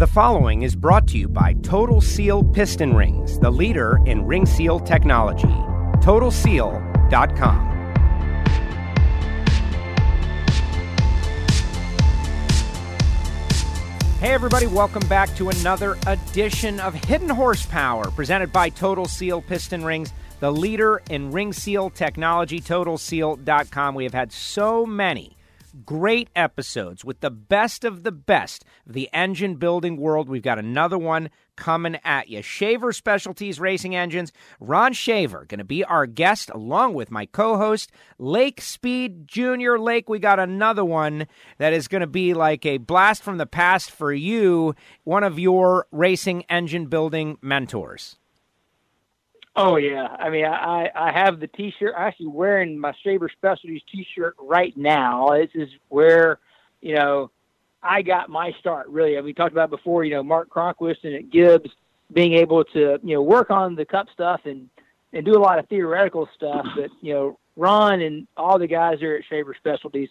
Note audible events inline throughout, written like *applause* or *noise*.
The following is brought to you by Total Seal Piston Rings, the leader in ring seal technology. TotalSeal.com. Hey, everybody, welcome back to another edition of Hidden Horsepower presented by Total Seal Piston Rings, the leader in ring seal technology. TotalSeal.com. We have had so many great episodes with the best of the best of the engine building world. We've got another one coming at you. Shaver Specialties Racing Engines. Ron Shaver going to be our guest along with my co-host Lake Speed Jr. Lake, we got another one that is going to be like a blast from the past for you, one of your racing engine building mentors. Oh yeah, I mean, I I have the T-shirt. I'm actually wearing my Shaver Specialties T-shirt right now. This is where, you know, I got my start. Really, we talked about before. You know, Mark Cronquist and at Gibbs being able to you know work on the cup stuff and and do a lot of theoretical stuff. But you know, Ron and all the guys there at Shaver Specialties,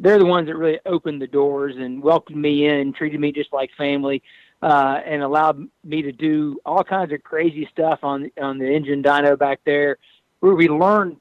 they're the ones that really opened the doors and welcomed me in, treated me just like family uh, and allowed me to do all kinds of crazy stuff on on the engine dyno back there, where we learned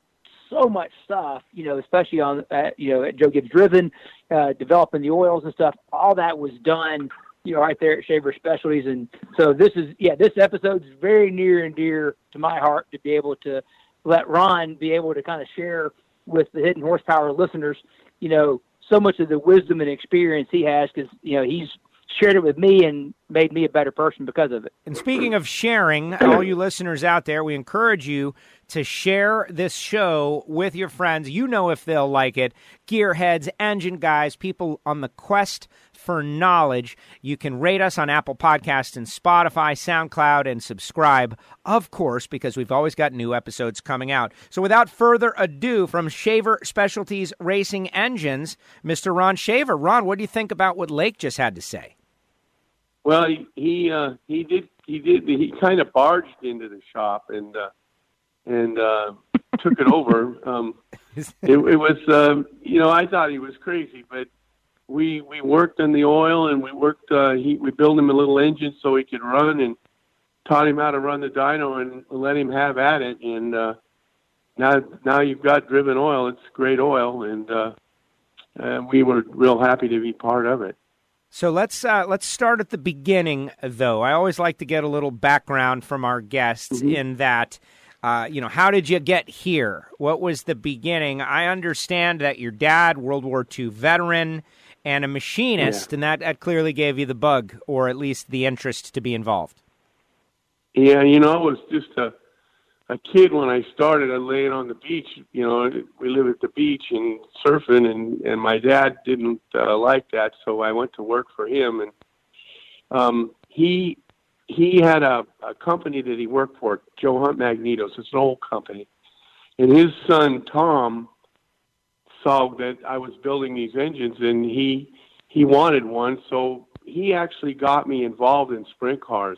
so much stuff. You know, especially on uh, you know at Joe Gibbs Driven, uh, developing the oils and stuff. All that was done, you know, right there at Shaver Specialties. And so this is yeah, this episode is very near and dear to my heart to be able to let Ron be able to kind of share with the hidden horsepower listeners, you know, so much of the wisdom and experience he has because you know he's shared it with me and made me a better person because of it. And speaking of sharing, *clears throat* all you listeners out there, we encourage you to share this show with your friends. You know if they'll like it. Gearheads, engine guys, people on the quest for knowledge. You can rate us on Apple Podcasts and Spotify, SoundCloud, and subscribe, of course, because we've always got new episodes coming out. So without further ado, from Shaver Specialties Racing Engines, Mr. Ron Shaver. Ron, what do you think about what Lake just had to say? Well, he he, uh, he did he did he kind of barged into the shop and uh, and uh, took it over. Um, *laughs* it, it was um, you know I thought he was crazy, but we we worked on the oil and we worked uh, he we built him a little engine so he could run and taught him how to run the dyno and let him have at it and uh, now now you've got driven oil. It's great oil and uh, and we were real happy to be part of it. So let's uh, let's start at the beginning, though. I always like to get a little background from our guests mm-hmm. in that. Uh, you know, how did you get here? What was the beginning? I understand that your dad, World War II veteran and a machinist, yeah. and that, that clearly gave you the bug, or at least the interest to be involved. Yeah, you know, it was just a a kid when I started. I laying on the beach. You know, we live at the beach and surfing, and and my dad didn't uh, like that, so I went to work for him. And um, he he had a, a company that he worked for, Joe Hunt Magnetos. It's an old company, and his son Tom saw that I was building these engines, and he he wanted one, so he actually got me involved in sprint cars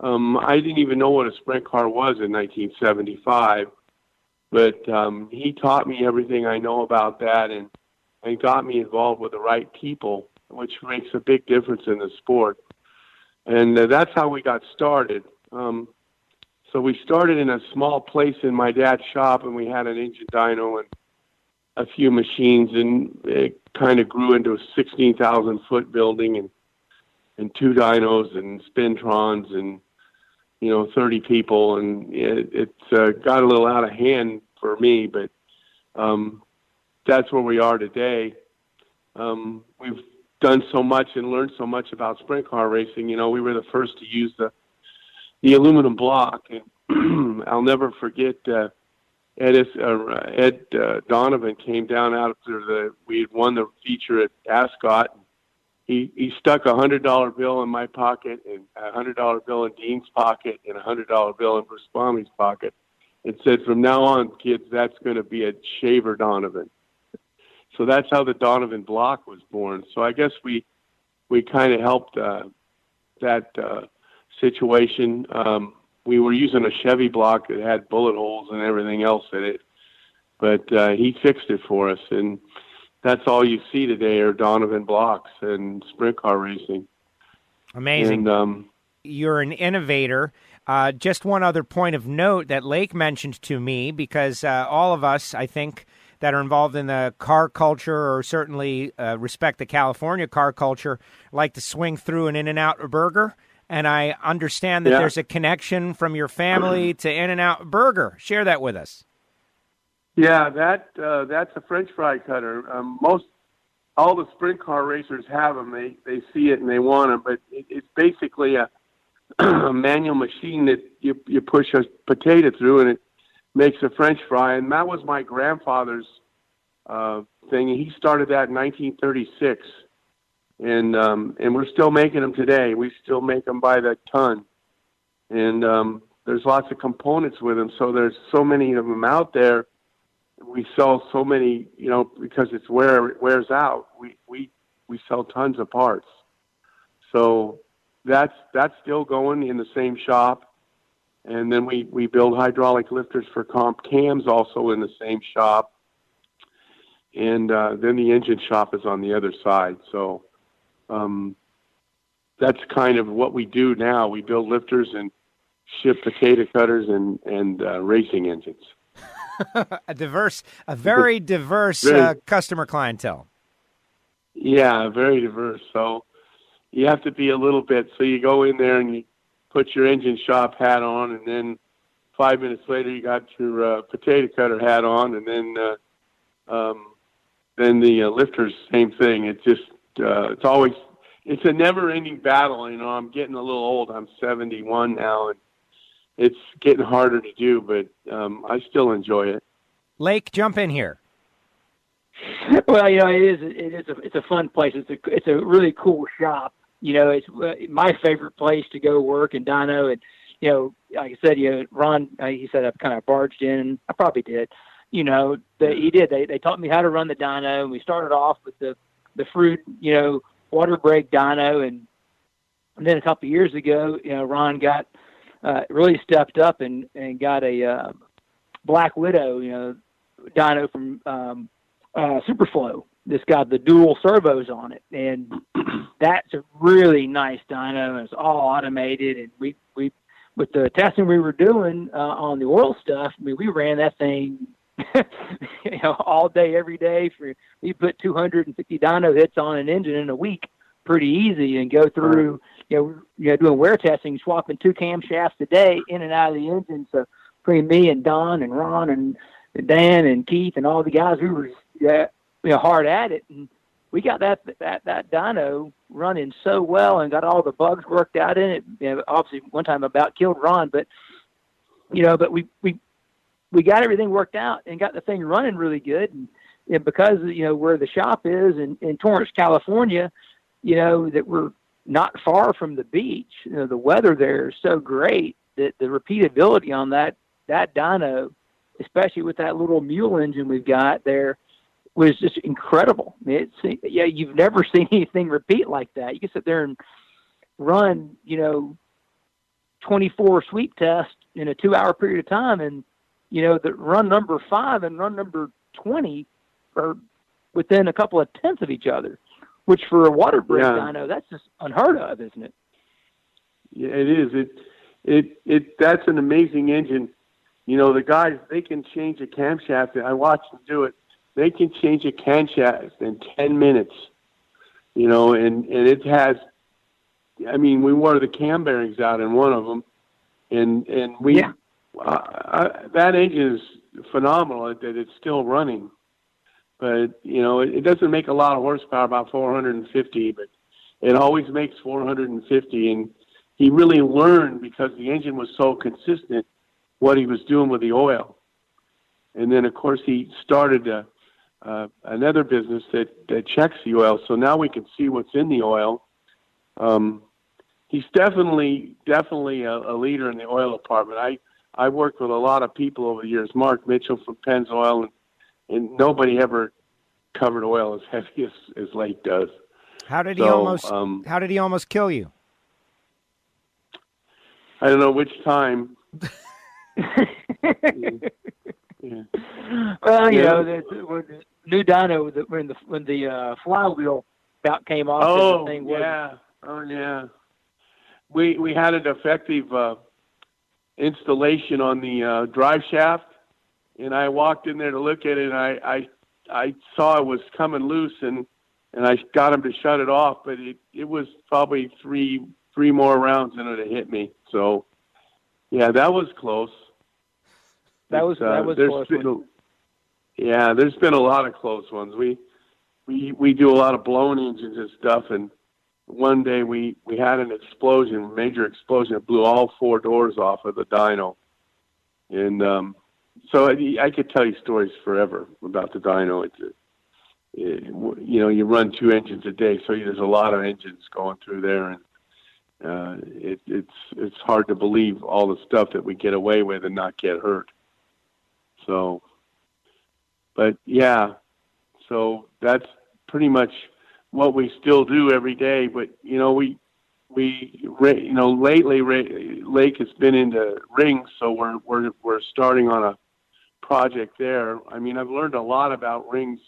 um, I didn't even know what a sprint car was in 1975, but um, he taught me everything I know about that and, and got me involved with the right people, which makes a big difference in the sport. And uh, that's how we got started. Um, so we started in a small place in my dad's shop, and we had an engine dyno and a few machines, and it kind of grew into a 16,000 foot building and and two dynos and spintrons and you know, 30 people, and it, it's uh, got a little out of hand for me, but um, that's where we are today. Um, we've done so much and learned so much about sprint car racing. You know, we were the first to use the the aluminum block, and *clears throat* I'll never forget. Uh, Ed, uh, Ed uh, Donovan came down after the we had won the feature at Ascot. And he he stuck a hundred dollar bill in my pocket and a hundred dollar bill in Dean's pocket and a hundred dollar bill in Bruce Bomey's pocket and said, "From now on, kids, that's going to be a shaver Donovan." So that's how the Donovan block was born. So I guess we we kind of helped uh, that uh, situation. Um, we were using a Chevy block that had bullet holes and everything else in it, but uh, he fixed it for us and that's all you see today are Donovan blocks and sprint car racing. Amazing. And, um, You're an innovator. Uh, just one other point of note that Lake mentioned to me, because uh, all of us, I think, that are involved in the car culture or certainly uh, respect the California car culture like to swing through an In N Out burger. And I understand that Yeah. there's a connection from your family to In N Out Burger. Share that with us. Yeah, that uh, that's a French fry cutter. Um, most all the sprint car racers have them. They they see it and they want them, but it, it's basically a, *clears throat* a manual machine that you you push a potato through and it makes a French fry. And that was my grandfather's uh, thing. He started that in 1936, and um, and we're still making them today. We still make them by the ton, and um, there's lots of components with them. So there's so many of them out there we sell so many, you know, because it's wear it wears out. We we we sell tons of parts. So that's that's still going in the same shop, and then we we build hydraulic lifters for comp cams also in the same shop, and uh, then the engine shop is on the other side. So um, that's kind of what we do now. We build lifters and ship potato cutters and and uh, racing engines. *laughs* a diverse, a very diverse Very- uh, customer clientele. Yeah, very diverse. So you have to be a little bit. So you go in there and you put your engine shop hat on, and then five minutes later you got your uh, potato cutter hat on, and then uh, um, then the uh, lifters same thing. It's just uh, it's always it's a never-ending battle. You know, I'm getting a little old. I'm 71 now, and it's getting harder to do, but um, I still enjoy it. Lake, jump in here. *laughs* well, you know, it is it is a it's a fun place. It's a it's a really cool shop. You know, it's uh, my favorite place to go work in dyno. And you know, like I said, you know, Ron, uh, he said I kind of barged in. I probably did. You know, that he did. They they taught me how to run the dyno, and we started off with the the Froude, you know, water brake dyno, and and then a couple of years ago, you know, Ron got uh, really stepped up and and got a uh, Black Widow, you know, dyno from um, uh, Superflow. This got the dual servos on it, and *clears throat* that's a really nice dyno. It's all automated, and we we with the testing we were doing uh, on the oil stuff. I mean, we ran that thing. *laughs* you know, all day, every day. For we put 250 dyno hits on an engine in a week, pretty easy, and go through. You know, you know, doing wear testing, swapping two camshafts a day in and out of the engine. So between me and Don and Ron and Dan and Keith and all the guys, we were yeah, you know, hard at it, and we got that that that dyno running so well and got all the bugs worked out in it. You know, obviously, one time about killed Ron, but you know, but we we we got everything worked out and got the thing running really good. And, and because you know where the shop is in, in Torrance, California, you know that we're not far from the beach. You know, the weather there is so great that the repeatability on that that dyno, especially with that little mule engine we've got there, was just incredible. It's yeah, you've never *laughs* seen anything repeat like that. You can sit there and run, you know, 24 sweep tests in a two hour period of time, and you know, the run number five and run number 20 are within a couple of tenths of each other, which for a water brake Yeah. dyno, that's just unheard of, isn't it? Yeah, it is. It, it, it. That's an amazing engine. You know, the guys they can change a camshaft. I watched them do it. They can change a camshaft in ten minutes. You know, and and it has. I mean, we wore the cam bearings out in one of them, and and we. Yeah. Uh, I, that engine is phenomenal that it's still running. But you know, it, it doesn't make a lot of horsepower, about 450, but it always makes 450, and he really learned because the engine was so consistent what he was doing with the oil. And then, of course, he started a, uh, another business that, that checks the oil. So now we can see what's in the oil. Um, he's definitely definitely a, a leader in the oil department. I I worked with a lot of people over the years. Mark Mitchell from Pennzoil, and, and nobody ever covered oil as heavy *laughs* as, as Lake does. How did he So, almost? um, how did he almost kill you? I don't know which time. *laughs* Yeah. Well, you Yeah. know, the, the, when the new dyno, the, when the when the uh, flywheel about came off, Oh, the thing was yeah. Oh, yeah. we we had an effective uh, installation on the uh, drive shaft, and I walked in there to look at it, and I I, I saw it was coming loose, and and I got him to shut it off, but it it was probably three three more rounds and it hit me. So, yeah, that was close. That was uh, that was close. Been, yeah, there's been a lot of close ones. We we we do a lot of blown engines and stuff, and one day we we had an explosion, major explosion. It blew all four doors off of the dyno, and um, so I, I could tell you stories forever about the dyno. It's it, you know you run two engines a day, so there's a lot of engines going through there, and uh, it, it's it's hard to believe all the stuff that we get away with and not get hurt. So, but yeah, so that's pretty much what we still do every day. But you know, we we you know lately Lake has been into rings, so we're we're we're starting on a project there. I mean, I've learned a lot about rings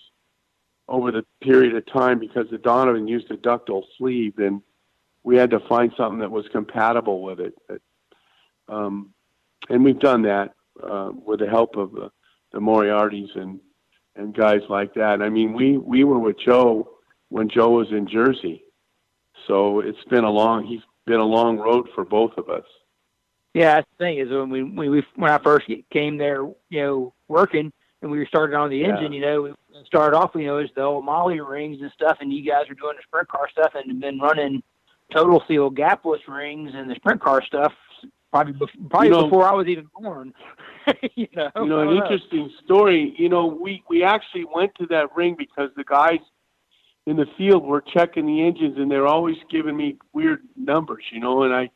over the period of time because the Donovan used a ductile sleeve, and we had to find something that was compatible with it. Um, and we've done that uh, with the help of the, the Moriartys and and guys like that. I mean, we we were with Joe when Joe was in Jersey. So it's been a long he's been a long road for both of us. Yeah, that's the thing is when we when we when I first came there, you know, working and we started on the engine, yeah. you know, we started off, you know, as the old moly rings and stuff, and you guys were doing the sprint car stuff and been running total seal gapless rings and the sprint car stuff probably before, probably you know, before I was even born. *laughs* you know, you know an interesting story. You know, we we actually went to that ring because the guys in the field were checking the engines and they're always giving me weird numbers, you know, and I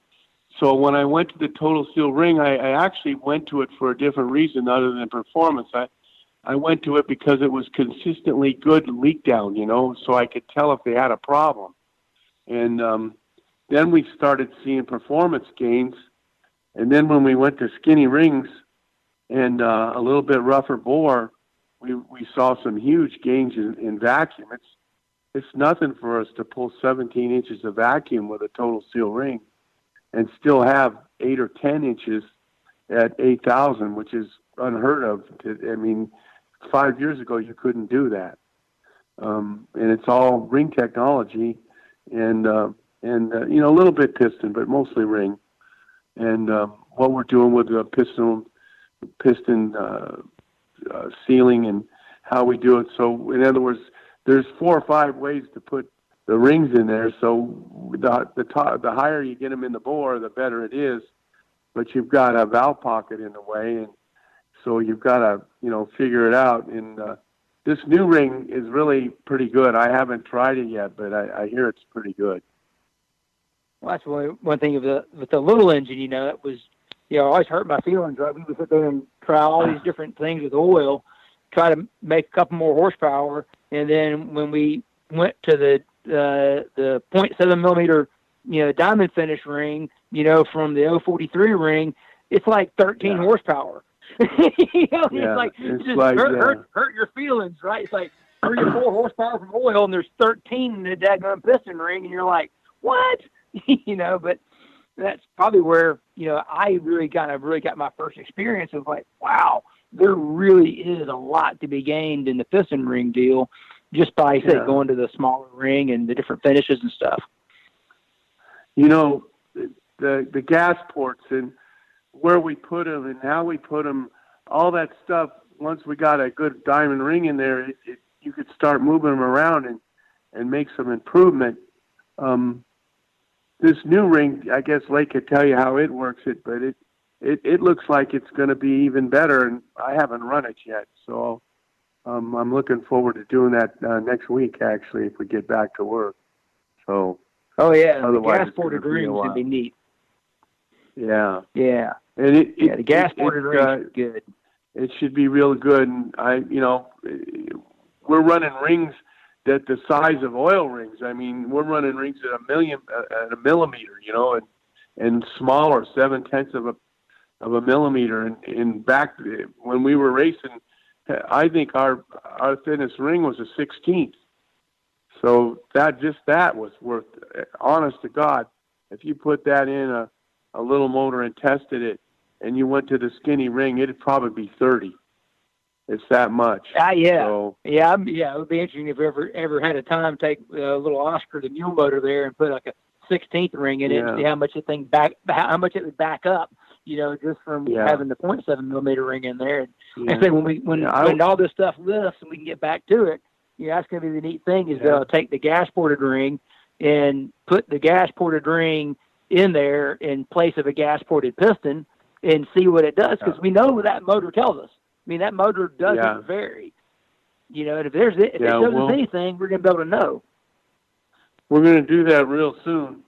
so when I went to the total seal ring I, I actually went to it for a different reason other than performance. I I went to it because it was consistently good leak down, you know, so I could tell if they had a problem. And um then we started seeing performance gains and then when we went to skinny rings and uh, a little bit rougher bore, we we saw some huge gains in, in vacuum. It's it's nothing for us to pull 17 inches of vacuum with a total seal ring and still have eight or 10 inches at 8,000, which is unheard of. I mean, five years ago, you couldn't do that. Um, and it's all ring technology and, uh, and, uh, you know, a little bit piston, but mostly ring. And, uh, what we're doing with the piston, piston, uh, uh, sealing and how we do it. So in other words, there's four or five ways to put the rings in there. So the the top, the higher you get them in the bore, the better it is. But you've got a valve pocket in the way, and so you've got to you know figure it out. And uh, this new ring is really pretty good. I haven't tried it yet, but I, I hear it's pretty good. Well, that's one one thing of the with the little engine. You know, that was you know always hurt my feelings. Right, we would sit there and try all these different things with oil, try to make a couple more horsepower, and then when we went to the uh, the 0.7 millimeter, you know, diamond finish ring, you know, from the 043 ring, it's like 13 yeah. horsepower. *laughs* you know, yeah, it's like it's just like, hurt, hurt, hurt your feelings, right? It's like three or four horsepower from oil, and there's 13 in the daggone piston ring, and you're like, what? *laughs* you know, but that's probably where you know I really kind of really got my first experience of like, wow, there really is a lot to be gained in the piston ring deal just by say yeah. going to the smaller ring and the different finishes and stuff. You know, the the gas ports and where we put them and how we put them, all that stuff. Once we got a good diamond ring in there, it, it, you could start moving them around and and make some improvement. Um, this new ring, I guess Lake could tell you how it works it, but it it, it looks like it's going to be even better, and I haven't run it yet, so um, I'm looking forward to doing that uh, next week. Actually, if we get back to work. So. Oh yeah, the gas ported rings would be neat. Yeah. Yeah. And it, it yeah, the gas ported rings uh, good. It should be real good, and I, you know, we're running rings that the size of oil rings. I mean, we're running rings at a million, uh, at a millimeter, you know, and and smaller, seven tenths of a of a millimeter. And in back when we were racing, I think our our thinnest ring was a sixteenth. So that just that was worth, honest to God, if you put that in a, a little motor and tested it, and you went to the skinny ring, it'd probably be 30. It's that much. Ah, yeah, So, yeah, I'm- yeah. It would be interesting if we ever ever had a time take a little Oscar the mule motor there and put like a sixteenth ring in it and see how much the thing back how much it would back up. You know, just from Yeah. having the point seven millimeter ring in there. yeah. *laughs* And so when we when Yeah, when all this stuff lifts and we can get back to it, you know, that's going to be the neat thing is Yeah. they'll take the gas ported ring and put the gas ported ring in there in place of a gas ported piston and see what it does because Yeah. we know what that motor tells us. I mean, that motor doesn't Yeah. vary. You know, and if there's if Yeah, it shows well- anything, we're going to be able to know. We're going to do that real soon.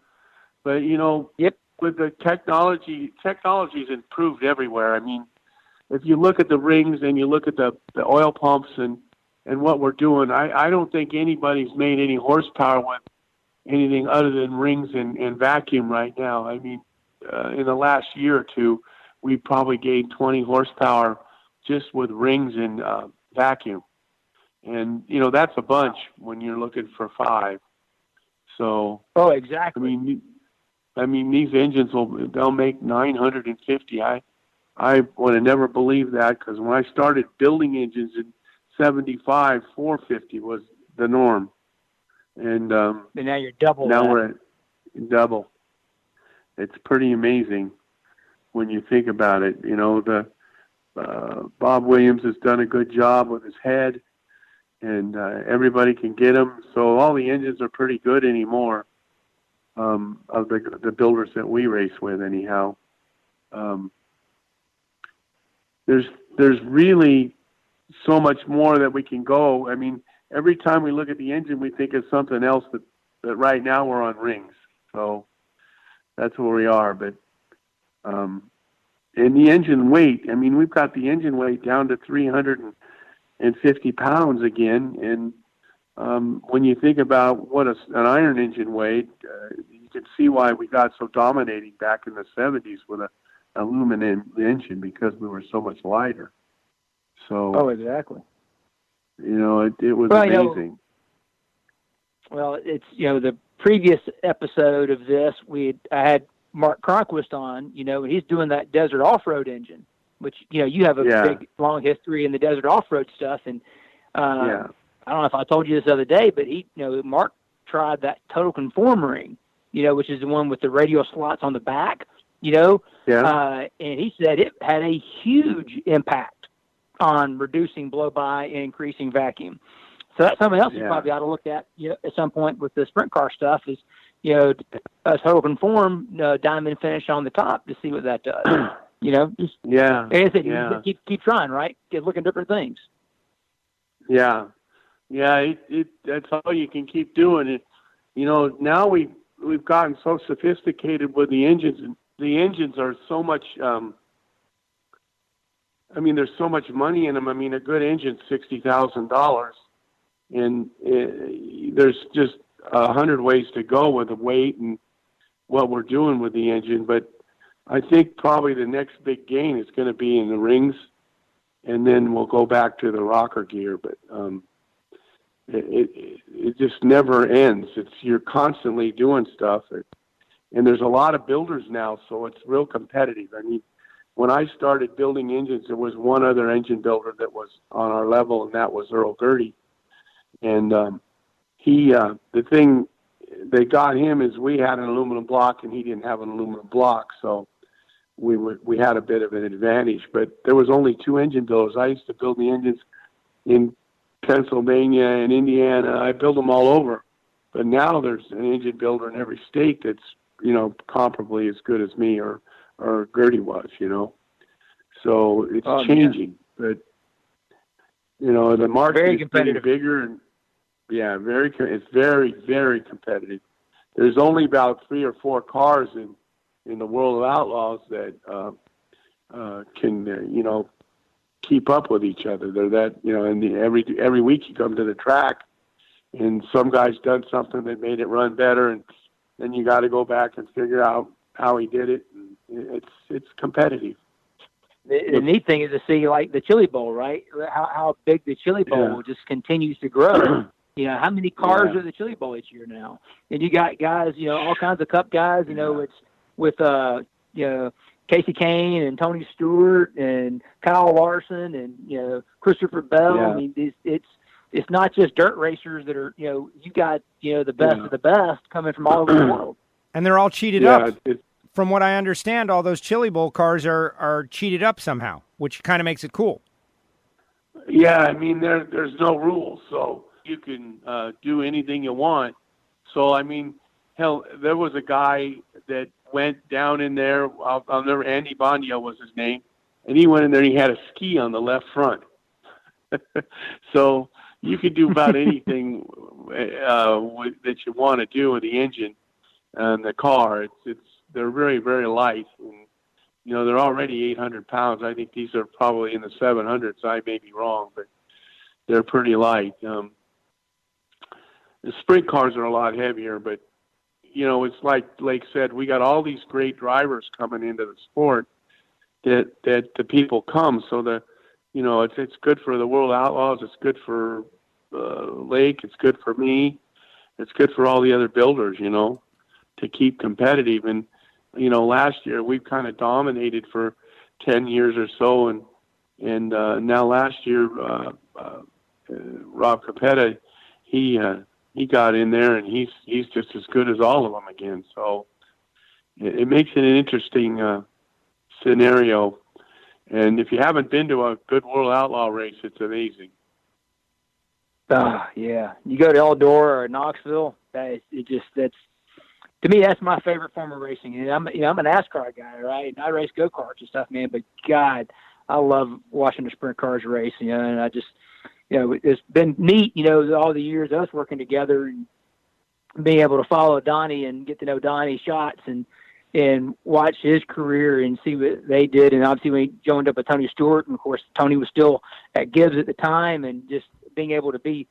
But you know, Yep. With the technology, technology's improved everywhere. I mean, if you look at the rings and you look at the, the oil pumps and and what we're doing, I, I don't think anybody's made any horsepower with anything other than rings and, and vacuum right now. I mean, uh, in the last year or two, we probably gained 20 horsepower just with rings and uh, vacuum. And, you know, that's a bunch when you're looking for five. So, Oh, exactly. I mean, I mean, these engines will they'll make 950. I I would have never believed that because when I started building engines in '75, 450 was the norm, and um, and now you're double. now that. we're at double. It's pretty amazing when you think about it. You know, the uh, Bob Williams has done a good job with his head, and uh, everybody can get them. So all the engines are pretty good anymore. Um, of the the builders that we race with, anyhow. Um, there's there's really so much more that we can go. I mean, every time we look at the engine, we think of something else that that right now we're on rings. So that's where we are. But um, and the engine weight, I mean, we've got the engine weight down to 350 pounds again. And um, when you think about what a, an iron engine weighed, uh, you can see why we got so dominating back in the 70s with a aluminum engine because we were so much lighter. So Oh, exactly. you know, it, it was Well, you know, amazing. Well, it's you know the previous episode of this we had, I had Mark Cronquist on, you know, and he's doing that desert off-road engine, which you know you have a Yeah. big long history in the desert off-road stuff, and uh, yeah. I don't know if I told you this the other day, but he, you know, Mark tried that total conform ring, you know, which is the one with the radial slots on the back, you know, Yeah. uh, and he said it had a huge impact on reducing blow by and increasing vacuum. So that's something else you probably ought to look at you know, at some point with the sprint car stuff is, you know, a total conform uh, diamond finish on the top to see what that does. *clears throat* you know, just yeah. like I said, Yeah. keep keep trying, right? Keep looking at different things. Yeah, yeah. It, it that's all you can keep doing. It, you know. Now we we've gotten so sophisticated with the engines, and the engines are so much. Um, I mean, there's so much money in them. I mean, a good engine's sixty thousand dollars, and uh, there's just a hundred ways to go with the weight and what we're doing with the engine. But I think probably the next big gain is going to be in the rings and then we'll go back to the rocker gear. But um, it, it it just never ends. It's you're constantly doing stuff, and there's a lot of builders now, so it's real competitive. I mean, when I started building engines, there was one other engine builder that was on our level, and that was Earl Gaerte. And um, he, uh, the thing they got him is we had an aluminum block, and he didn't have an aluminum block, so we were, we had a bit of an advantage. But there was only two engine builders. I used to build the engines in Pennsylvania and Indiana. I build them all over. But now there's an engine builder in every state that's you know comparably as good as me or or Gaerte was. You know, so it's Oh, yeah. changing. But you know the market is getting bigger and yeah, very. It's very very competitive. There's only about three or four cars in in the world of outlaws that uh, uh, can uh, you know keep up with each other. They're that you know, and the, every every week you come to the track, and some guy's done something that made it run better, and then you got to go back and figure out how he did it. And it's it's competitive. The, the neat thing is to see like the Chili Bowl, right? How how big the Chili Bowl Yeah. just continues to grow. *clears throat* You know, how many cars Yeah. are the Chili Bowl each year now? And you got guys, you know, all kinds of Cup guys. You know, it's with uh, you know, Kasey Kahne and Tony Stewart and Kyle Larson and you know Christopher Bell. Yeah. I mean, it's it's it's not just dirt racers that are you know you got you know the best Yeah. of the best coming from all over the world. *clears throat* And they're all cheated yeah, up. it's From what I understand, all those Chili Bowl cars are are cheated up somehow, which kind of makes it cool. Yeah, I mean there there's no rules, so you can uh, do anything you want. So I mean, hell, there was a guy that went down in there. I'll, I'll never. Andy Bondia was his name, and he went in there. and He had a ski on the left front. *laughs* so you can do about *laughs* anything uh, with, that you want to do with the engine and the car. It's it's they're very very light and you know, they're already 800 pounds. I think these are probably in the 700s. I may be wrong, but they're pretty light. Um, the sprint cars are a lot heavier, but you know, it's like Lake said, we got all these great drivers coming into the sport that that the people come. So the, you know, it's it's good for the World Outlaws. It's good for uh, Lake. It's good for me. It's good for all the other builders. You know, to keep competitive and you know, last year we've kind of dominated for 10 years or so. And, and, uh, now last year, uh, uh, Rob Capetta, he, uh, he got in there and he's, he's just as good as all of them again. So it, it makes it an interesting, uh, scenario. And if you haven't been to a good World Outlaw race, it's amazing. Ah, yeah. You go to Eldora or Knoxville, that is, it just that's to me that's my favorite form of racing. And I'm you know I'm a NASCAR guy, right? And I race go karts and stuff, man. But God, I love watching the sprint cars race. You know, and I just you know it's been neat. You know, all the years of us working together and being able to follow Donnie and get to know Donny Schatz and and watch his career and see what they did. And obviously, when he joined up with Tony Stewart, and of course Tony was still at Gibbs at the time, and just being able to be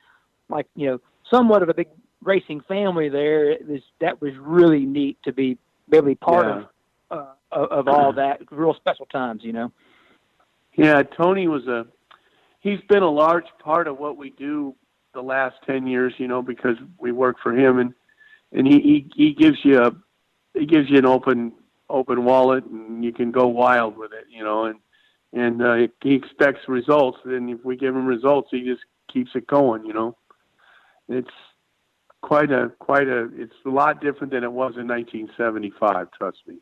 like you know somewhat of a big racing family there it was that was really neat to be be able to be part Yeah. of, uh, of of all that real special times you know Yeah, Tony was a he's been a large part of what we do the last 10 years, you know, because we work for him and and he he, he gives you a he gives you an open open wallet and you can go wild with it, you know, and and uh, he expects results and if we give him results, he just keeps it going, you know. It's quite a quite a it's a lot different than it was in 1975, trust me.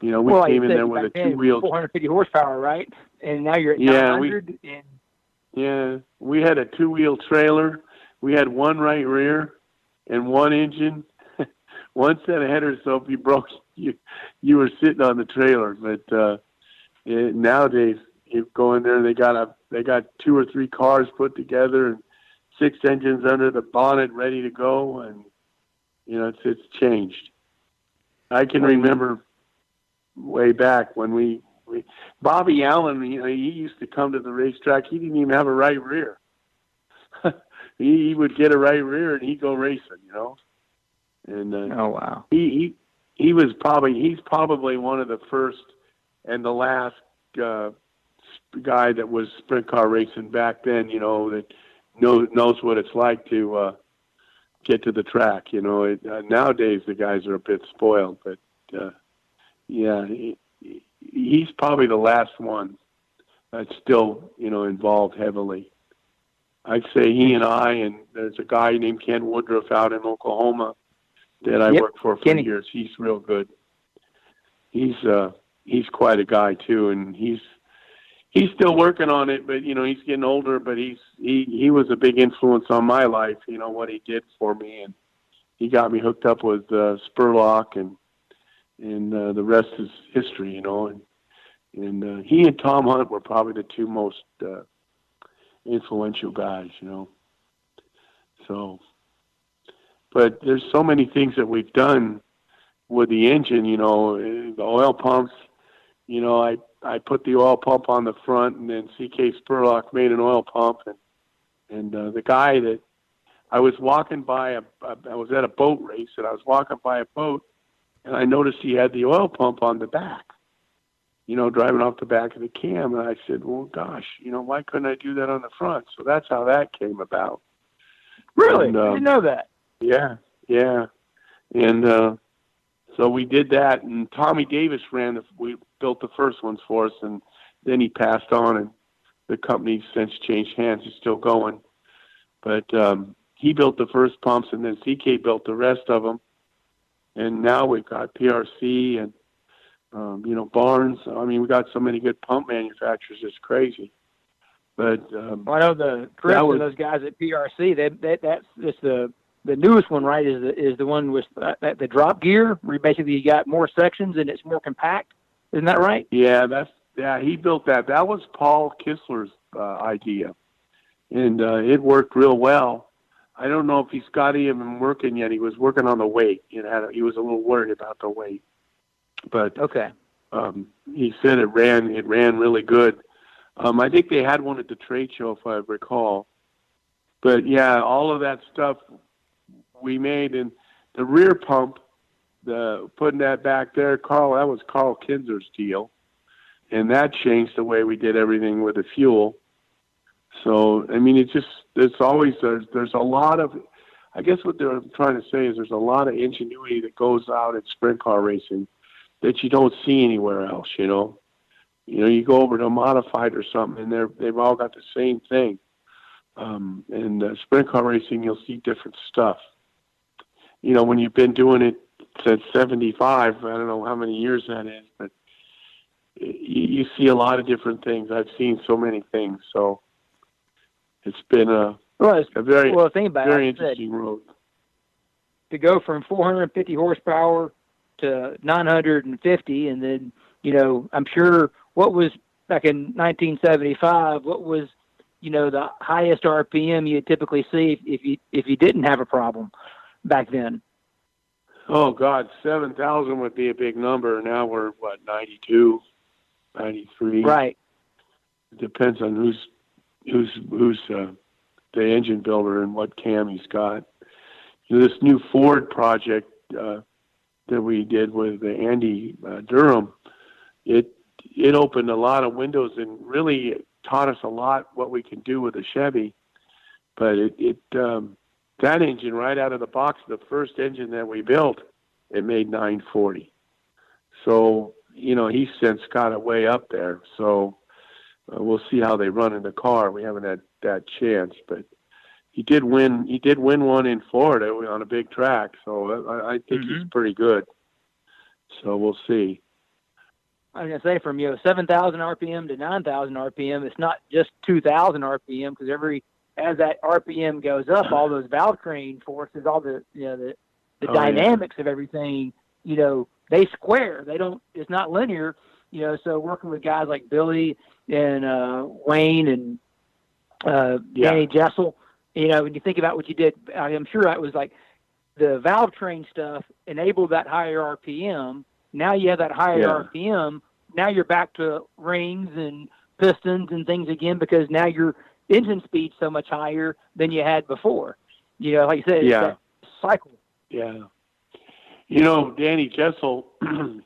You know, we well, came in there with a two-wheel 450 horsepower right and now you're at Yeah, we- and Yeah, we had a two wheel trailer. We had one right rear and one engine, *laughs* one set of headers. So if you broke, *laughs* you you were sitting on the trailer. But uh, it, nowadays, you go in there, they got a they got two or three cars put together and six engines under the bonnet, ready to go, and you know it's it's changed. I can remember way back when we we Bobby Allen, you know, he used to come to the racetrack. He didn't even have a right rear. *laughs* he, he would get a right rear and he'd go racing, you know. And uh, oh wow he he he was probably he's probably one of the first and the last uh, guy that was sprint car racing back then. You know that knows knows what it's like to uh, get to the track. You know, it, uh, nowadays the guys are a bit spoiled, but uh, yeah, he, he- he's probably the last one that's still you know involved heavily. I'd say he and I, and there's a guy named Ken Woodruff out in Oklahoma that I Yep, worked for for Kenny. years. He's real good. He's uh he's quite a guy too, and he's he's still working on it. But you know he's getting older. But he's he he was a big influence on my life. You know what he did for me, and he got me hooked up with uh, Spurlock, and and uh, the rest is history. You know, and and uh, he and Tom Hunt were probably the two most uh, influential guys. You know, so but there's so many things that we've done with the engine, you know, eh, the oil pumps, you know, I, I put the oil pump on the front and then CK Spurlock made an oil pump and, and, uh, the guy that I was walking by a, a, I was at a boat race and I was walking by a boat and I noticed he had the oil pump on the back, you know, driving off the back of the cam. And I said, well, gosh, you know, why couldn't I do that on the front? So that's how that came about. Really, and, I didn't know that. Yeah, yeah, and uh, so we did that. And Tommy Davis ran the. We built the first ones for us, and then he passed on, and the company since changed hands. It's still going, but um, he built the first pumps, and then CK built the rest of them. And now we've got PRC and um, you know Barnes. I mean, we got so many good pump manufacturers. It's crazy. But um, well, I know the Chris was, and those guys at PRC. They, they that's just the the newest one, right? Is the is the one with uh, the drop gear, where you basically you got more sections and it's more compact. Isn't that right? Yeah, that's yeah. He built that. That was Paul Kistler's uh, idea, and uh, it worked real well. I don't know if he's got him working yet. He was working on the weight. You know, he was a little worried about the weight, but okay. Um, he said it ran. It ran really good. Um, I think they had one at the trade show, if I recall. But yeah, all of that stuff we made, and the rear pump, the putting that back there, Karl, that was Karl Kinser's deal, and that changed the way we did everything with the fuel. So I mean, it's just it's always there's there's a lot of, I guess what they're trying to say is there's a lot of ingenuity that goes out in sprint car racing that you don't see anywhere else. You know, you know, you go over to a modified or something, and they're they've all got the same thing. Um, and uh, sprint car racing, you'll see different stuff. You know, when you've been doing it since '75, I don't know how many years that is, but you, you see a lot of different things. I've seen so many things, so it's been a well, a very well. Think about very it, interesting said, road. To go from 450 horsepower to 950, and then you know, I'm sure what was back in 1975. What was you know the highest RPM you'd typically see if, if you if you didn't have a problem back then? Oh God, seven thousand would be a big number. Now we're what 92, 93. Right. It depends on who's who's who's uh, the engine builder and what cam he's got. You know, this new Ford project uh, that we did with Andy uh, Durham, it it opened a lot of windows and really taught us a lot what we can do with a Chevy. But it, it um, that engine right out of the box, the first engine that we built, it made 940. So you know he's since got it way up there. So uh, we'll see how they run in the car. We haven't had that chance, but he did win. He did win one in Florida on a big track, so I, I think mm-hmm. he's pretty good. So we'll see. I was gonna say from you know seven thousand RPM to nine thousand RPM, it's not just two thousand RPM because every as that RPM goes up, all those valve train forces, all the you know the the oh, dynamics yeah. of everything, you know, they square. They don't. It's not linear, you know. So working with guys like Billy and uh, Wayne and uh, yeah. Danny Jesel, you know, when you think about what you did, I'm sure it was like the valve train stuff enabled that higher RPM now you have that higher yeah. RPM. Now you're back to rings and pistons and things again because now your engine speed's so much higher than you had before. You know, like you said, yeah. cycle. Yeah. You know, Danny Jesel, *clears throat*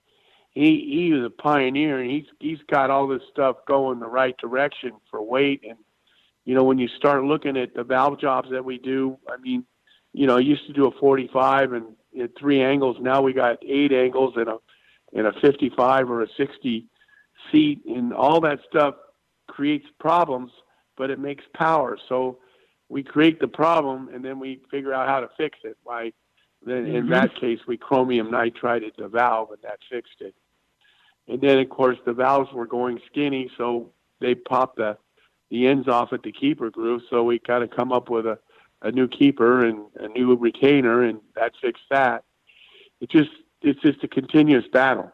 he he was a pioneer, and he's he's got all this stuff going the right direction for weight. And you know, when you start looking at the valve jobs that we do, I mean, you know, I used to do a 45 and at three angles. Now we got eight angles and a in a 55 or a 60 seat, and all that stuff creates problems, but it makes power. So we create the problem, and then we figure out how to fix it. By then, mm-hmm. in that case, we chromium nitride the valve, and that fixed it. And then, of course, the valves were going skinny, so they popped the the ends off at the keeper groove. So we kind of come up with a a new keeper and a new retainer, and that fixed that. It just it's just a continuous battle.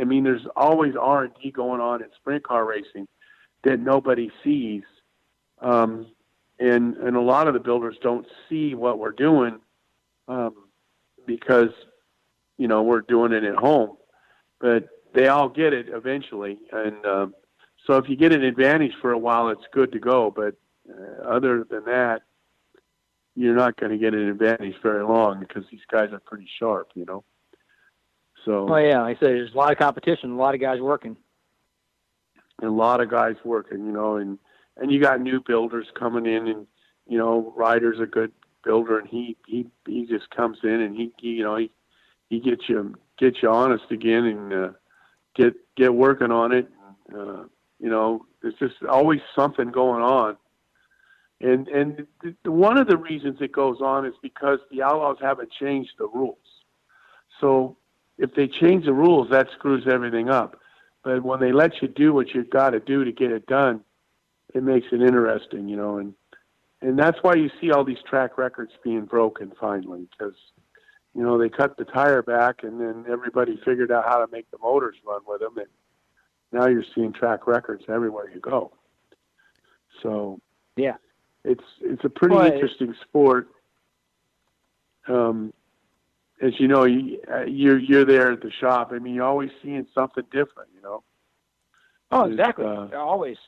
I mean, there's always R and D going on in sprint car racing that nobody sees, um, and and a lot of the builders don't see what we're doing um, because you know we're doing it at home, but they all get it eventually, and um, so if you get an advantage for a while, it's good to go. But uh, other than that, you're not going to get an advantage very long because these guys are pretty sharp, you know. So. Oh yeah, like I said, there's a lot of competition, a lot of guys working. A lot of guys working, you know, and and you got new builders coming in, and you know, Ryder's a good builder, and he he he just comes in and he, he you know he he gets you gets you honest again and uh, get get working on it. Uh, you know, there's just always something going on. And and th- one of the reasons it goes on is because the Outlaws haven't changed the rules. So if they change the rules, that screws everything up. But when they let you do what you've got to do to get it done, it makes it interesting, you know. And and that's why you see all these track records being broken finally, because you know they cut the tire back, and then everybody figured out how to make the motors run with them, and now you're seeing track records everywhere you go. So yeah, it's it's a pretty well, interesting sport. Um, as you know, you, uh, you're you're there at the shop. I mean, you're always seeing something different. You know. Oh, exactly. Uh, always.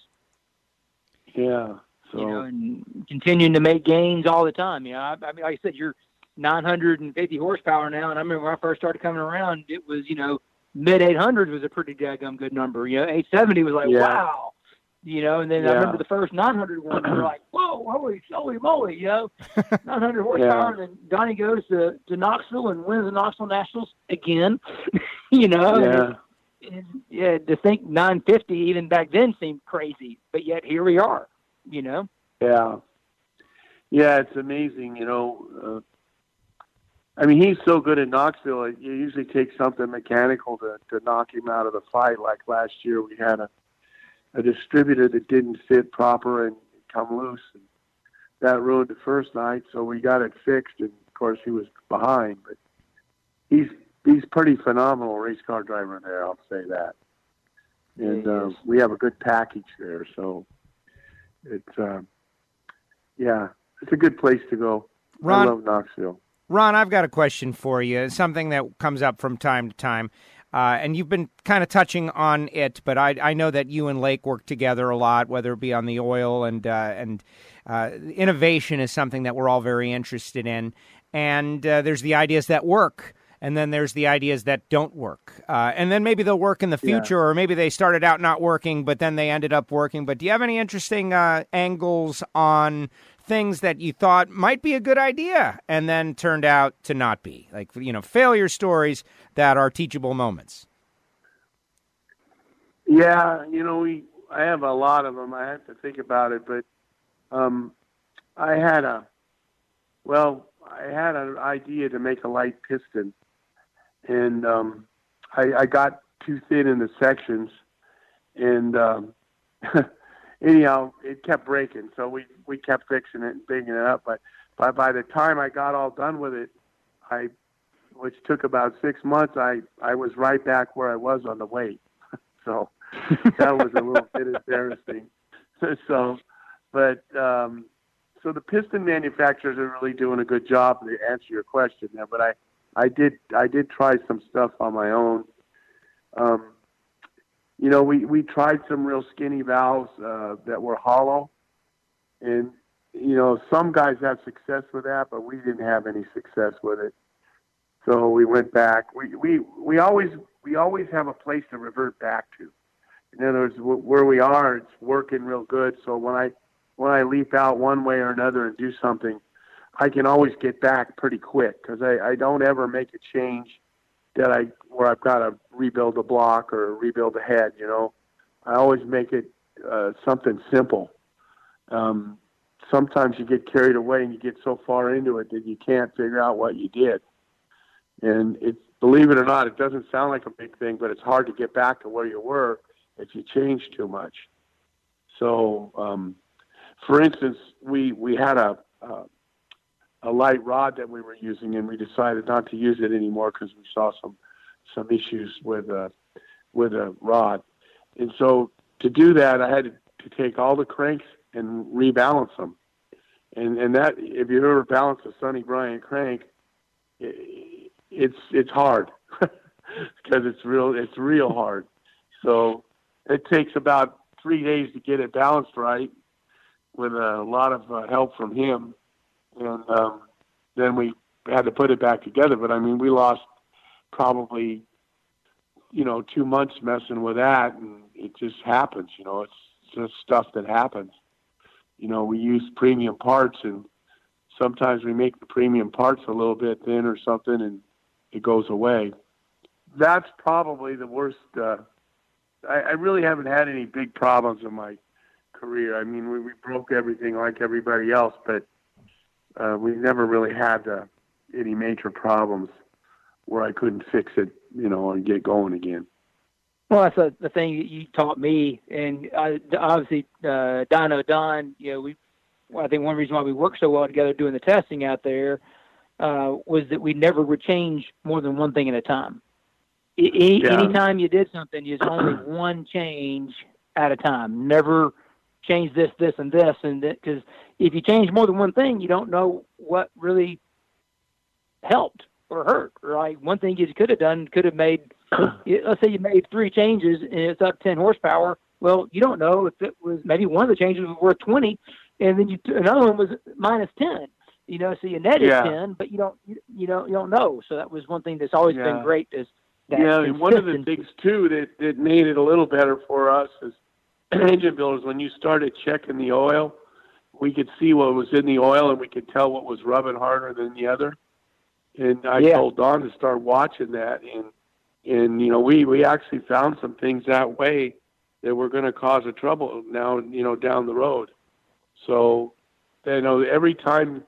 Yeah. So. You know, and continuing to make gains all the time. You know, I, I mean, like I said, you're 950 horsepower now, and I remember when I first started coming around, it was you know mid 800s was a pretty daggum good number. You know, 870 was like yeah. wow. You know, and then yeah. I remember the first 900 one, we were like, *clears throat* whoa, holy, holy moly, you know, *laughs* 900 horsepower. Yeah. And then Donny goes to, to Knoxville and wins the Knoxville Nationals again, *laughs* you know. Yeah. And, and, yeah, to think 950 even back then seemed crazy, but yet here we are, you know. Yeah, yeah, it's amazing. You know, uh, I mean, he's so good in Knoxville. It usually takes something mechanical to to knock him out of the fight. Like last year, we had a a distributor that didn't fit proper and come loose, and that ruined the first night. So we got it fixed, and of course he was behind. But he's he's pretty phenomenal race car driver there. I'll say that. And uh, we have a good package there, so it's uh, yeah, it's a good place to go. Ron, I love Knoxville. Ron, I've got a question for you. Something that comes up from time to time. Uh, and you've been kind of touching on it, but I, I know that you and Lake work together a lot, whether it be on the oil and uh, and uh, innovation is something that we're all very interested in. And uh, there's the ideas that work, and then there's the ideas that don't work, uh, and then maybe they'll work in the future, yeah. or maybe they started out not working, but then they ended up working. But do you have any interesting uh, angles on things that you thought might be a good idea and then turned out to not be. Like you know failure stories that are teachable moments. Yeah you know we i have a lot of them i have to think about it but um i had a well i had an idea to make a light piston. And um i i got too thin in the sections and um *laughs* anyhow, it kept breaking. So we we kept fixing it and bigging it up. But by by the time I got all done with it, I, which took about six months, I I was right back where I was on the weight. *laughs* so that was a little bit embarrassing. *laughs* so, but um, so the piston manufacturers are really doing a good job to answer your question there. But I I did I did try some stuff on my own. Um, you know, we, we tried some real skinny valves uh, that were hollow. And, you know, some guys have success with that, but we didn't have any success with it. So we went back. We, we, we always we always have a place to revert back to. In other words, where we are, it's working real good. So when I when I leap out one way or another and do something, I can always get back pretty quick because I, I don't ever make a change that I where I've got to rebuild a block or rebuild a head. You know, I always make it uh, something simple. Um, sometimes you get carried away and you get so far into it that you can't figure out what you did. And it's believe it or not, it doesn't sound like a big thing, but it's hard to get back to where you were if you change too much. So, um, for instance, we we had a, a a light rod that we were using, and we decided not to use it anymore because we saw some some issues with uh, with a rod. And so to do that, I had to, to take all the cranks and rebalance them. And and that if you ever balance a Sonny Bryant crank, it, it's it's hard *laughs* because it's real it's real hard. So it takes about three days to get it balanced right, with a lot of uh, help from him and um, then we had to put it back together. But I mean, we lost probably you know two months messing with that, and it just happens. You know, it's just stuff that happens. You know, we use premium parts, and sometimes we make the premium parts a little bit thin or something, and it goes away. That's probably the worst. Uh, I, I really haven't had any big problems in my career. I mean, we, we broke everything like everybody else, but uh, we never really had uh, any major problems where I couldn't fix it, you know, and get going again. Well, that's a, the thing that you taught me, and I, obviously uh, Dyno Don. You know, we. Well, I think one reason why we worked so well together doing the testing out there uh, was that we never would change more than one thing at a time. Any, yeah. Anytime you did something, it's only *clears throat* one change at a time. Never change this, this, and this, and because if you change more than one thing, you don't know what really helped or hurt. Right? One thing you could have done could have made. Let's say you made three changes and it's up ten horsepower. Well, you don't know if it was maybe one of the changes was worth twenty, and then you another one was minus ten. You know, so you netted yeah. ten, but you don't you, you don't you don't know. So that was one thing that's always yeah. been great is that yeah. And one of the things too that that made it a little better for us is *clears throat* engine builders when you started checking the oil, we could see what was in the oil and we could tell what was rubbing harder than the other. And I yeah. told Don to start watching that and and you know we we actually found some things that way that were going to cause a trouble now you know down the road. So you know every time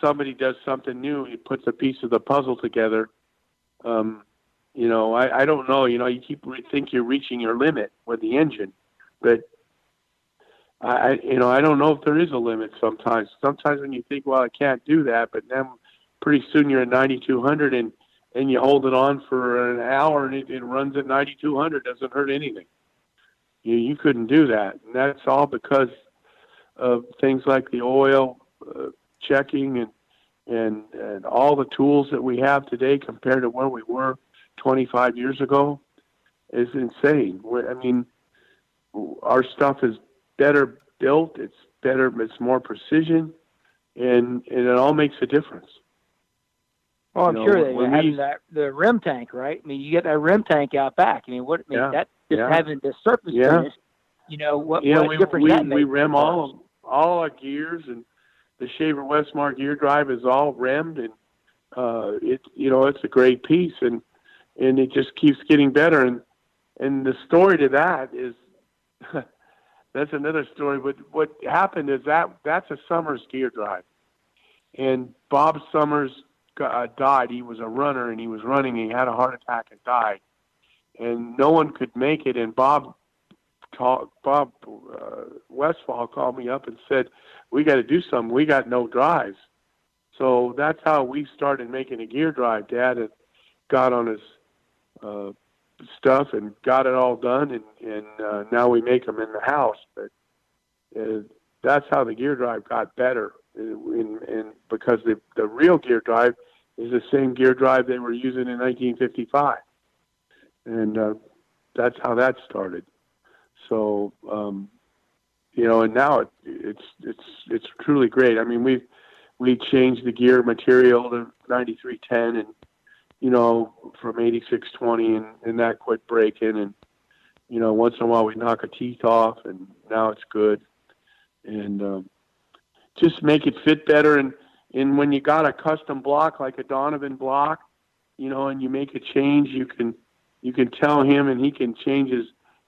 somebody does something new, he puts a piece of the puzzle together. Um, you know, I, I don't know. You know, you keep re- think you're reaching your limit with the engine, but I, you know, I don't know if there is a limit. Sometimes, sometimes when you think, well, I can't do that, but then pretty soon you're at 9200 and and you hold it on for an hour and it, it runs at 9200. Doesn't hurt anything. You you couldn't do that, and that's all because of things like the oil uh, checking and and and all the tools that we have today compared to where we were 25 years ago is insane. I mean, our stuff is better built. It's better. It's more precision, and and it all makes a difference. Well, I'm you know, sure that having that the REM tank, right? I mean, you get that REM tank out back. I mean, what? I mean, yeah, that just yeah. having the surface yeah. finish. You know what? Yeah, what we, we, we rim all all our gears, and the Shaver Westmar gear drive is all rimmed, and uh, it you know it's a great piece, and and it just keeps getting better. And and the story to that is *laughs* that's another story. But what happened is that that's a Summers gear drive, and Bob Summers uh, died. He was a runner and he was running. He had a heart attack and died, and no one could make it. And Bob called, Bob uh, Westfall called me up and said, "We got to do something. We got no drives." So that's how we started making a gear drive. Dad had got on his uh, stuff and got it all done, and and uh, now we make them in the house. But uh, that's how the gear drive got better, in, in because the the real gear drive is the same gear drive they were using in 1955, and uh, that's how that started. So. Um, you know, and now it, it's it's it's truly great. I mean, we we changed the gear material to 9310 and you know, from 8620 and, and that quit breaking. And, you know, once in a while we knock a teeth off and now it's good. And um, just make it fit better. And, and when you got a custom block like a Donovan block, you know, and you make a change, you can, you can tell him and he can change his,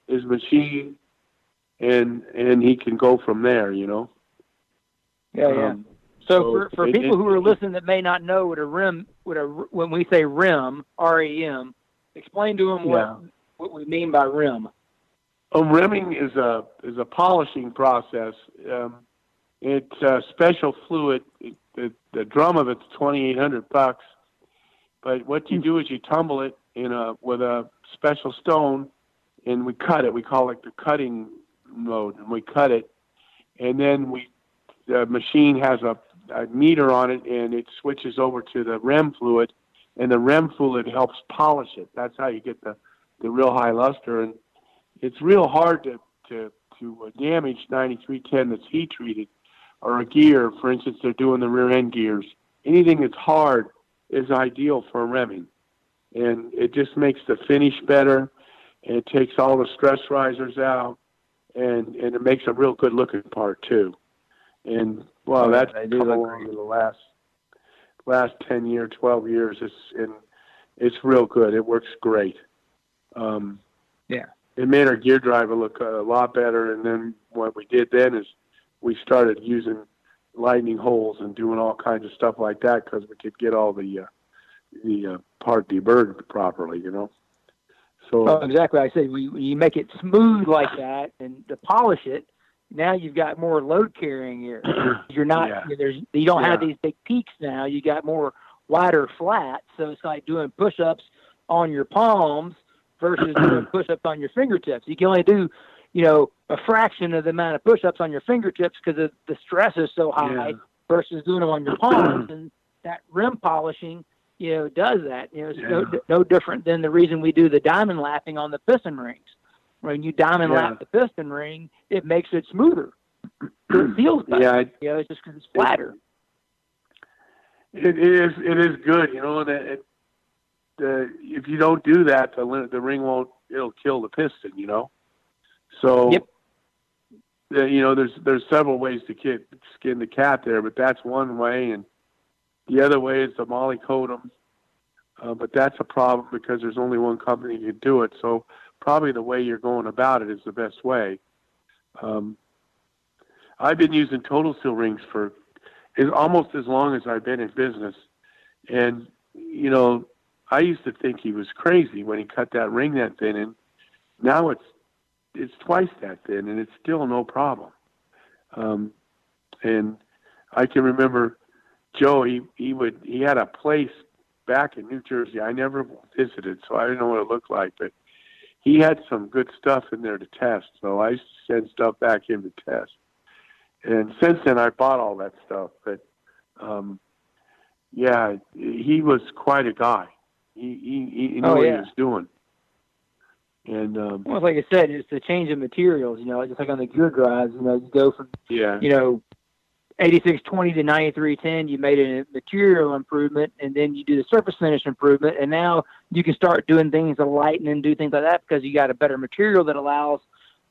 his machine and, and he can go from there, you know? Yeah, yeah. Um, so, so for, for it, people who are listening that may not know what a rim, what a when we say rim, R E M, explain to them what what we mean by rim. A rimming is a is a polishing process. Um, it's a special fluid. It, the, the drum of it's twenty eight hundred bucks. But what you hmm. do is you tumble it in a with a special stone, and we cut it. We call it the cutting mode, and we cut it, and then we the machine has a a meter on it, and it switches over to the REM fluid, and the REM fluid helps polish it. That's how you get the the real high luster, and it's real hard to to to damage 9310 that's heat treated, or a gear. For instance, they're doing the rear end gears. Anything that's hard is ideal for remming, and it just makes the finish better. And it takes all the stress risers out, and and it makes a real good looking part too. And Well, that's I do come along in the last last ten year, twelve years. It's and it's real good. It works great. Um, yeah, it made our gear driver look a lot better. And then what we did then is we started using lightening holes and doing all kinds of stuff like that because we could get all the uh, the uh, part deburred properly. You know. So oh, exactly, I say when you make it smooth like that and to polish it, now you've got more load carrying here. *clears throat* You're not yeah. there's you don't yeah. have these big peaks now. You got more wider flat, so it's like doing push-ups on your palms versus doing *clears throat* push-ups on your fingertips. You can only do, you know, a fraction of the amount of push-ups on your fingertips because the stress is so high yeah. versus doing them on your palms. *clears throat* and that REM polishing, you know, does that. You know, it's no, no different than the reason we do the diamond lapping on the piston rings when you diamond lap the piston ring, it makes it smoother. it feels better. Yeah, you know, it's just because it's flatter. It, it is. It is good. You know that it, the if you don't do that, the the ring won't. It'll kill the piston. You know. So. Yep. The, you know, there's there's several ways to get, skin the cat there, but that's one way, and the other way is to moly coat them. Uh, but that's a problem because there's only one company who can do it. So probably the way you're going about it is the best way. Um, I've been using total seal rings for is almost as long as I've been in business, and you know, I used to think he was crazy when he cut that ring that thin, and now it's it's twice that thin, and it's still no problem. Um, and I can remember Joe. He he would he had a place back in New Jersey. I never visited, so I didn't know what it looked like, but he had some good stuff in there to test. So I send stuff back in to test. And since then, I bought all that stuff. But um, yeah, he was quite a guy. He he, he knew oh, yeah. what he was doing. And um, well, like I said, it's the change of materials. You know, just like on the gear drives. You know, you go from yeah, you know, 8620 to 9310, you made a material improvement, and then you do the surface finish improvement, and now you can start doing things to lighten and do things like that because you got a better material that allows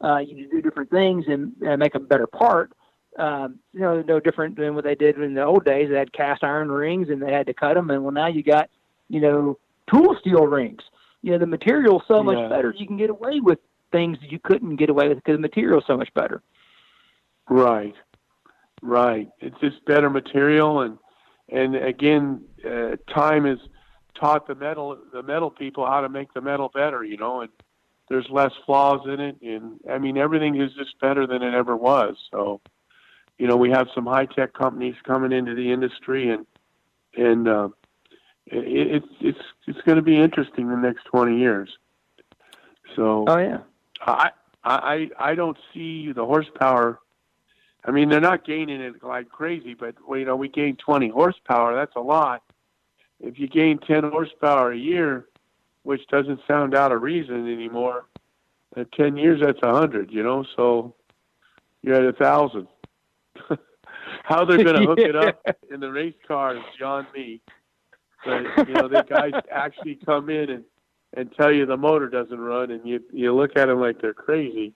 uh, you to do different things and uh, make a better part. Um, you know, no different than what they did in the old days. They had cast iron rings and they had to cut them, and well, now you got you know tool steel rings. You know, the material's so yeah. much better. You can get away with things that you couldn't get away with because the material's so much better. Right. Right. It's just better material, and and again, uh, time has taught the metal the metal people how to make the metal better. You know, and there's less flaws in it, and I mean everything is just better than it ever was. So, you know, we have some high tech companies coming into the industry, and and uh, it, it's it's it's going to be interesting the next 20 years. So, oh yeah, I I I don't see the horsepower I mean, they're not gaining it like crazy, but well, you know, we gain 20 horsepower. That's a lot. If you gain 10 horsepower a year, which doesn't sound out of reason anymore, at 10 years that's a hundred. You know, so you're at a thousand. *laughs* How they're going to hook yeah. it up *laughs* in the race car is beyond me. But you know, the guys actually come in and and tell you the motor doesn't run, and you you look at them like they're crazy.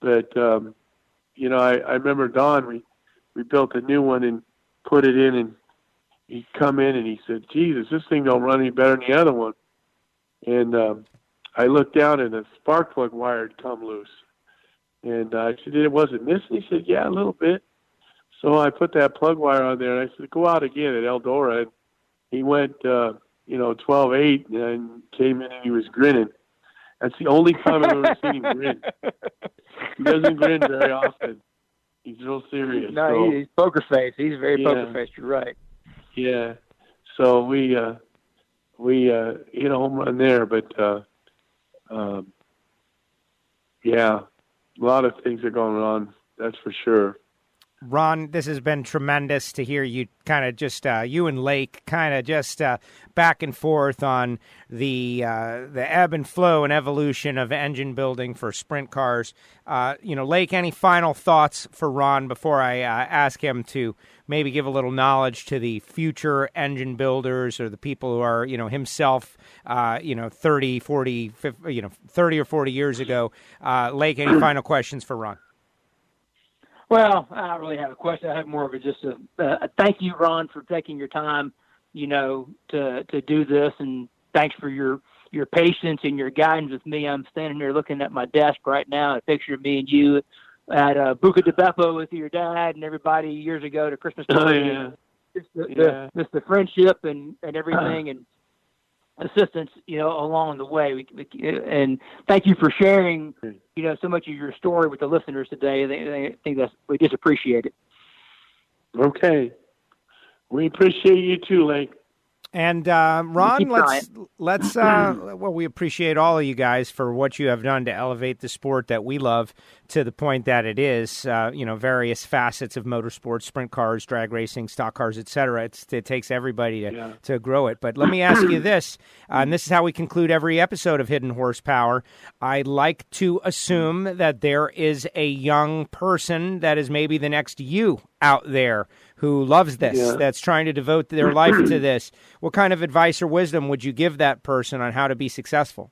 But um, you know, I, I remember Don, we, we built a new one and put it in and he come in and he said, Jesus, this thing don't run any better than the other one. And, um, I looked down and the spark plug wire had come loose. And I said, it wasn't missing. He said, yeah, a little bit. So I put that plug wire on there and I said, go out again at Eldora. And he went, uh, you know, 12 8 and came in and he was grinning. That's the only time I've ever seen him grin. He doesn't grin very often. He's real serious. No, so, he's poker face. He's very yeah, poker face. You're right. Yeah. So we uh we uh hit a home run there, but uh um yeah, a lot of things are going on, that's for sure. Ron, this has been tremendous to hear you kind of just uh, you and Lake kind of just uh, back and forth on the uh, the ebb and flow and evolution of engine building for sprint cars. Uh, you know, Lake, any final thoughts for Ron before I uh, ask him to maybe give a little knowledge to the future engine builders or the people who are you know himself uh, you know 30, 40, 50, you know 30 or 40 years ago. Lake, any final questions for Ron? Well, I don't really have a question. I have more of a just a, a thank you, Ron, for taking your time, you know, to to do this, and thanks for your your patience and your guidance with me. I'm standing here looking at my desk right now, a picture of me and you at uh, Buca di Beppo with your dad and everybody years ago to Christmas Oh yeah. Just the, Yeah. the, just the friendship and and everything *clears throat* and assistance, you know, along the way. We, we, and thank you for sharing, you know, so much of your story with the listeners today. They, they think that's we just appreciate it. Okay. We appreciate you too, Lake. And uh, Ron, let's let's uh, *clears throat* well, we appreciate all of you guys for what you have done to elevate the sport that we love to the point that it is. Uh, you know, various facets of motorsports, sprint cars, drag racing, stock cars, etc. It takes everybody to Yeah. to grow it. But let me ask you *clears throat* this, uh, and this is how we conclude every episode of Hidden Horsepower. I like to assume that there is a young person that is maybe the next you out there who loves this, Yeah. that's trying to devote their life to *clears throat* this. What kind of advice or wisdom would you give that person on how to be successful?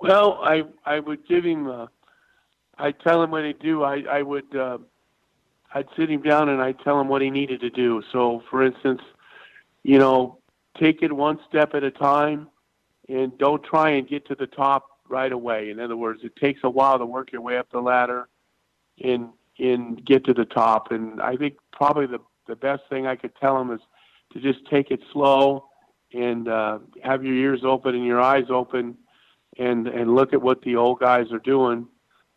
Well, I I would give him. Uh, I'd tell him what he'd do. I I would. Uh, I'd sit him down and I'd tell him what he needed to do. So, for instance, you know, take it one step at a time, and don't try and get to the top right away. In other words, it takes a while to work your way up the ladder, and and get to the top. And I think probably the the best thing I could tell him is to just take it slow and uh, have your ears open and your eyes open and and look at what the old guys are doing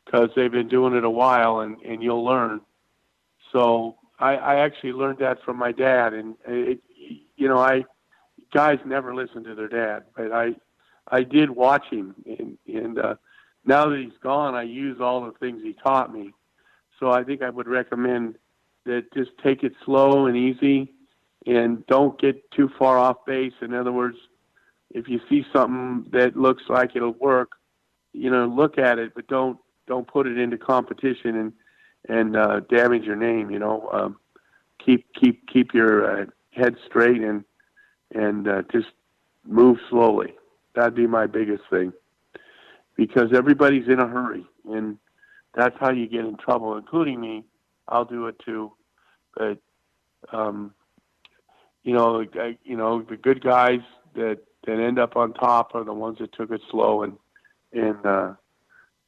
because they've been doing it a while and and you'll learn. So i i actually learned that from my dad. And it you know i guys never listen to their dad but i i did watch him. And and uh now that he's gone i use all the things he taught me so i think i would recommend that just take it slow and easy and don't get too far off base in other words if you see something that looks like it'll work, you know, look at it, but don't don't put it into competition and and uh, damage your name. You know, um, keep keep keep your uh, head straight and and uh, just move slowly. That'd be my biggest thing because everybody's in a hurry and that's how you get in trouble, including me. I'll do it too, but um, you know, I, you know, the good guys that that end up on top are the ones that took it slow and and uh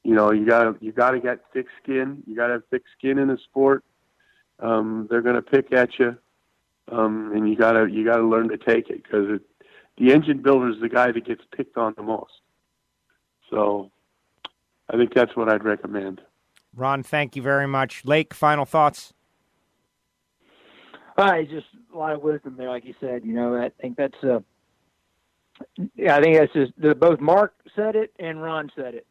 you know you gotta you gotta get thick skin. You gotta have thick skin in the sport. Um they're gonna pick at you. Um and you gotta you gotta learn to take it because the engine builder is the guy that gets picked on the most. So i think that's what i'd recommend Ron, thank you very much. Lake, final thoughts? I just a lot of wisdom there, like you said. You know, I think that's. Uh, yeah, I think that's just the, both Mark said it and Ron said it.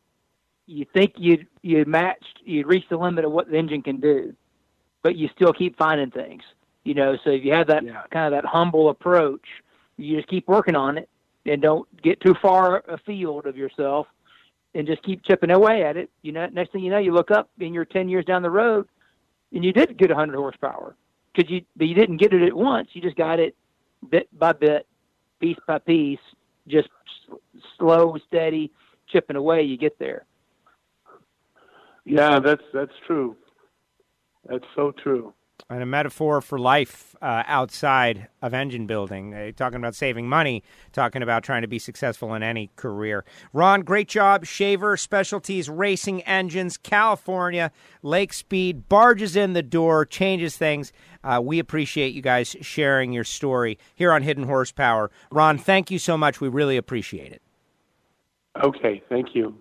You think you you matched, you reached the limit of what the engine can do, but you still keep finding things. You know, so if you have that Yeah. kind of that humble approach, you just keep working on it and don't get too far afield of yourself, and just keep chipping away at it. You know, next thing you know, you look up and you're ten years down the road, and you did get 100 horsepower because you but you didn't get it at once. You just got it bit by bit, piece by piece, just slow, steady, chipping away. You get there. yeah that's that's true that's so true And a metaphor for life uh, outside of engine building. Uh, talking about saving money, talking about trying to be successful in any career. Ron, great job. Shaver Specialties Racing Engines, California, Lake Speed, barges in the door, changes things. Uh, we appreciate you guys sharing your story here on Hidden Horsepower. Ron, thank you so much. We really appreciate it. okay thank you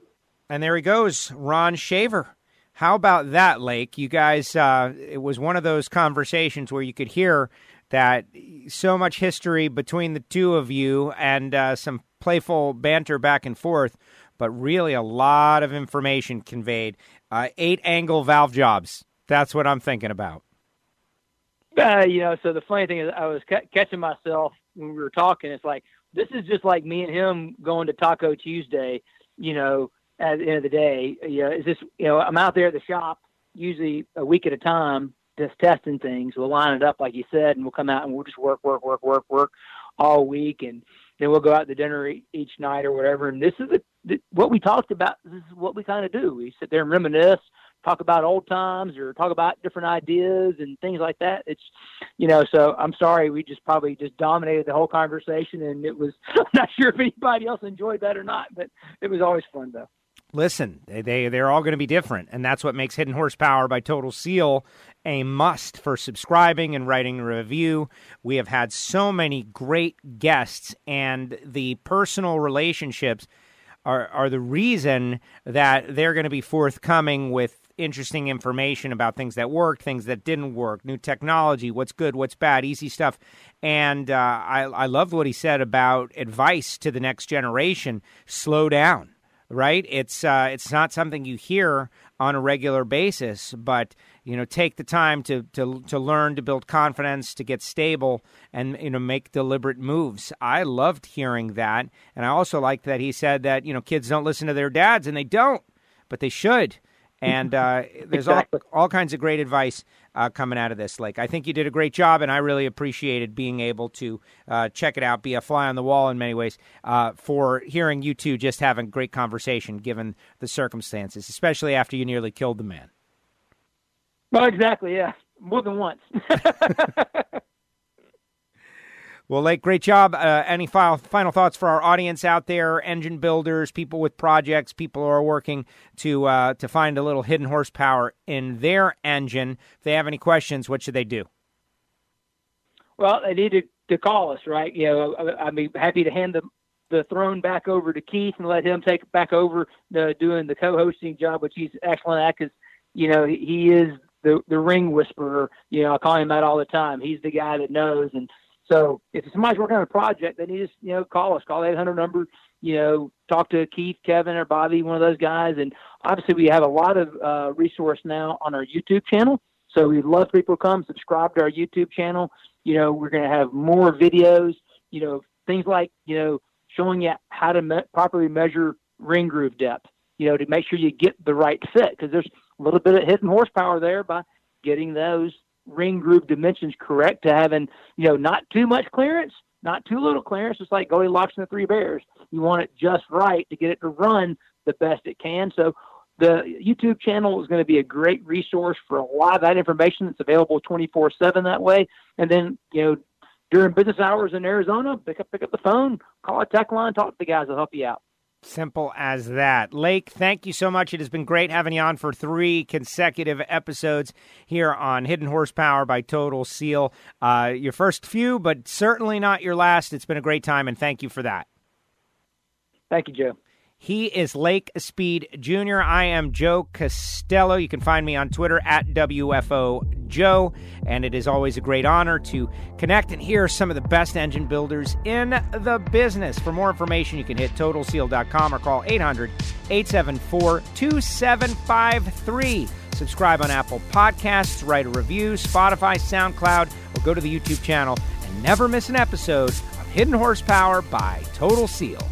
And there he goes, Ron Shaver. How about that, Lake? You guys, uh, it was one of those conversations where you could hear that so much history between the two of you and uh, some playful banter back and forth, but really a lot of information conveyed. Uh, eight angle valve jobs. That's what I'm thinking about. Uh, you know, so the funny thing is, I was ca- catching myself when we were talking. It's like this is just like me and him going to Taco Tuesday. You know, at the end of the day, you know, is this? You know, I'm out there at the shop usually a week at a time, just testing things. We'll line it up like you said, and we'll come out and we'll just work, work, work, work, work all week, and then we'll go out to dinner each night or whatever. And this is what we talked about. This is what we kind of do. We sit there and reminisce, talk about old times or talk about different ideas and things like that. It's, you know, so I'm sorry, we just probably just dominated the whole conversation, and it was. *laughs* I'm not sure if anybody else enjoyed that or not, but it was always fun though. Listen, they, they they're all going to be different, and that's what makes Hidden Horsepower by Total Seal a must for subscribing and writing a review. We have had so many great guests, and the personal relationships are are the reason that they're going to be forthcoming with interesting information about things that worked, things that didn't work, new technology, what's good, what's bad, easy stuff. And uh, I, I loved what he said about advice to the next generation: slow down. Right? It's uh, it's not something you hear on a regular basis, but you know, take the time to to to learn, to build confidence, to get stable, and you know, make deliberate moves. I loved hearing that, and I also liked that he said that you know, kids don't listen to their dads, and they don't, but they should. And uh, there's exactly. all, all kinds of great advice uh, coming out of this. Like, I think you did a great job, and I really appreciated being able to uh, check it out, be a fly on the wall in many ways, uh, for hearing you two just having great conversation given the circumstances, especially after you nearly killed the man. Well, exactly, yeah, more than once. *laughs* Well, Lake, great job. Uh, any final, final thoughts for our audience out there? Engine builders, people with projects, people who are working to uh, to find a little hidden horsepower in their engine. If they have any questions, what should they do? Well, they need to, to call us, right? You know, I'd be happy to hand the the throne back over to Keith and let him take back over the, doing the co-hosting job, which he's excellent at. Because you know he is the the ring whisperer. You know, I call him that all the time. He's the guy that knows and so if somebody's working on a project, they need to you know call us, call the 800 number, you know, talk to Keith, Kevin, or Bobby, one of those guys. And obviously, we have a lot of uh, resource now on our YouTube channel. So we'd love people to come subscribe to our YouTube channel. You know, we're going to have more videos. You know, things like you know showing you how to me- properly measure ring groove depth. You know, to make sure you get the right fit because there's a little bit of hidden horsepower there by getting those ring groove dimensions correct to having, you know, not too much clearance, not too little clearance. It's like Goldilocks and the Three Bears. You want it just right to get it to run the best it can. So the YouTube channel is going to be a great resource for a lot of that information that's available 24 7 that way. And then, you know, during business hours in Arizona, pick up pick up the phone, call a tech line, talk to the guys. They'll help you out. Simple as that. Lake, thank you so much. It has been great having you on for three consecutive episodes here on Hidden Horsepower by Total Seal. Uh, your first few, but certainly not your last. It's been a great time, and thank you for that. Thank you, Joe. He is Lake Speed Jr. I am Joe Costello. You can find me on Twitter at WFO Joe. And it is always a great honor to connect and hear some of the best engine builders in the business. For more information, you can hit totalseal.com or call 800 874 2753. Subscribe on Apple Podcasts, write a review, Spotify, SoundCloud, or go to the YouTube channel and never miss an episode of Hidden Horsepower by Total Seal.